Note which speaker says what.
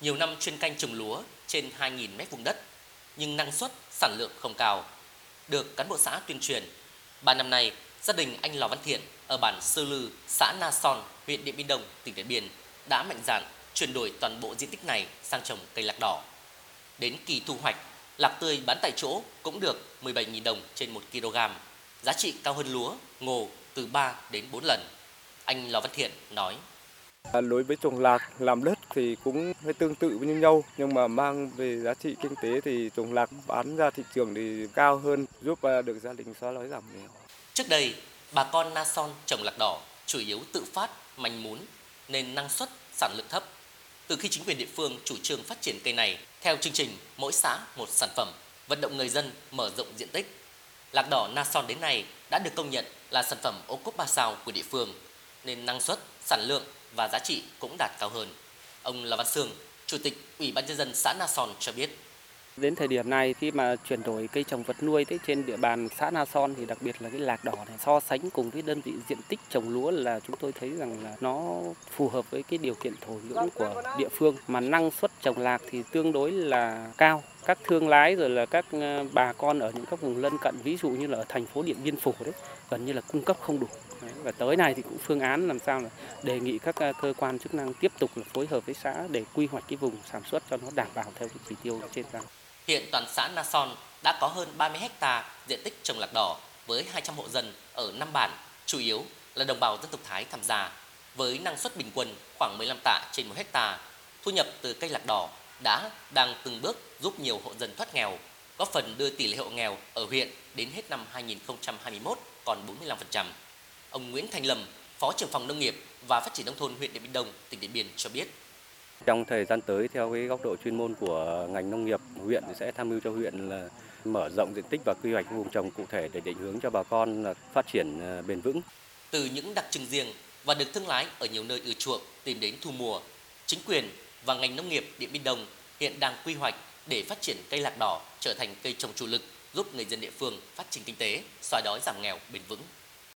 Speaker 1: nhiều năm chuyên canh trồng lúa trên 2.000 mét vuông đất, nhưng năng suất, sản lượng không cao. Được cán bộ xã tuyên truyền, ba năm nay, gia đình anh Lò Văn Thiện ở bản Sư Lư, xã Na Son, huyện Điện Biên Đông, tỉnh Điện Biên đã mạnh dạn chuyển đổi toàn bộ diện tích này sang trồng cây lạc đỏ. Đến kỳ thu hoạch, lạc tươi bán tại chỗ cũng được 17.000 đồng trên 1 kg, giá trị cao hơn lúa, ngô từ 3 đến 4 lần. Anh Lò Văn Thiện nói.
Speaker 2: À, đối với trồng lạc làm đất thì cũng hơi tương tự với nhau nhưng mà mang về giá trị kinh tế thì trồng lạc bán ra thị trường thì cao hơn giúp à, được gia đình xóa đói giảm nghèo.
Speaker 1: Trước đây, bà con Na Son trồng lạc đỏ chủ yếu tự phát, manh mún nên năng suất, sản lượng thấp. Từ khi chính quyền địa phương chủ trương phát triển cây này theo chương trình mỗi xã một sản phẩm, vận động người dân mở rộng diện tích, lạc đỏ Na Son đến nay đã được công nhận là sản phẩm ô cốp ba sao của địa phương nên năng suất, sản lượng và giá trị cũng đạt cao hơn. Ông Lò Văn Sương, Chủ tịch Ủy ban nhân dân xã Na Son cho biết.
Speaker 3: Đến thời điểm này khi mà chuyển đổi cây trồng vật nuôi tới trên địa bàn xã Na Son thì đặc biệt là cái lạc đỏ này so sánh cùng với đơn vị diện tích trồng lúa là chúng tôi thấy rằng là nó phù hợp với cái điều kiện thổ nhưỡng của địa phương mà năng suất trồng lạc thì tương đối là cao. Các thương lái rồi là các ờ, bà con ở những các vùng lân cận ví dụ như là ở thành phố Điện Biên Phủ đấy gần như là cung cấp không đủ. Đấy, và tới này thì cũng phương án làm sao là đề nghị các ờ, cơ quan chức năng tiếp tục là phối hợp với xã để quy hoạch cái vùng sản xuất cho nó đảm bảo theo cái chỉ tiêu trên giao.
Speaker 1: Hiện toàn xã Na Son đã có hơn 30 hecta diện tích trồng lạc đỏ với 200 hộ dân ở 5 bản, chủ yếu là đồng bào dân tộc Thái tham gia. Với năng suất bình quân khoảng 15 tạ trên 1 hecta, thu nhập từ cây lạc đỏ đã đang từng bước giúp nhiều hộ dân thoát nghèo, góp phần đưa tỷ lệ hộ nghèo ở huyện đến hết năm 2021 còn 45%. Ông Nguyễn Thành Lâm, Phó trưởng phòng nông nghiệp và phát triển nông thôn huyện Điện Biên Đông, tỉnh Điện Biên cho biết.
Speaker 4: Trong thời gian tới theo cái góc độ chuyên môn của ngành nông nghiệp, huyện sẽ tham mưu cho huyện là mở rộng diện tích và quy hoạch vùng trồng cụ thể để định hướng cho bà con là phát triển à, bền vững.
Speaker 1: Từ những đặc trưng riêng và được thương lái ở nhiều nơi ưa chuộng tìm đến thu mua, chính quyền và ngành nông nghiệp Điện Biên Đông hiện đang quy hoạch để phát triển cây lạc đỏ trở thành cây trồng chủ lực giúp người dân địa phương phát triển kinh tế, xóa đói giảm nghèo bền vững.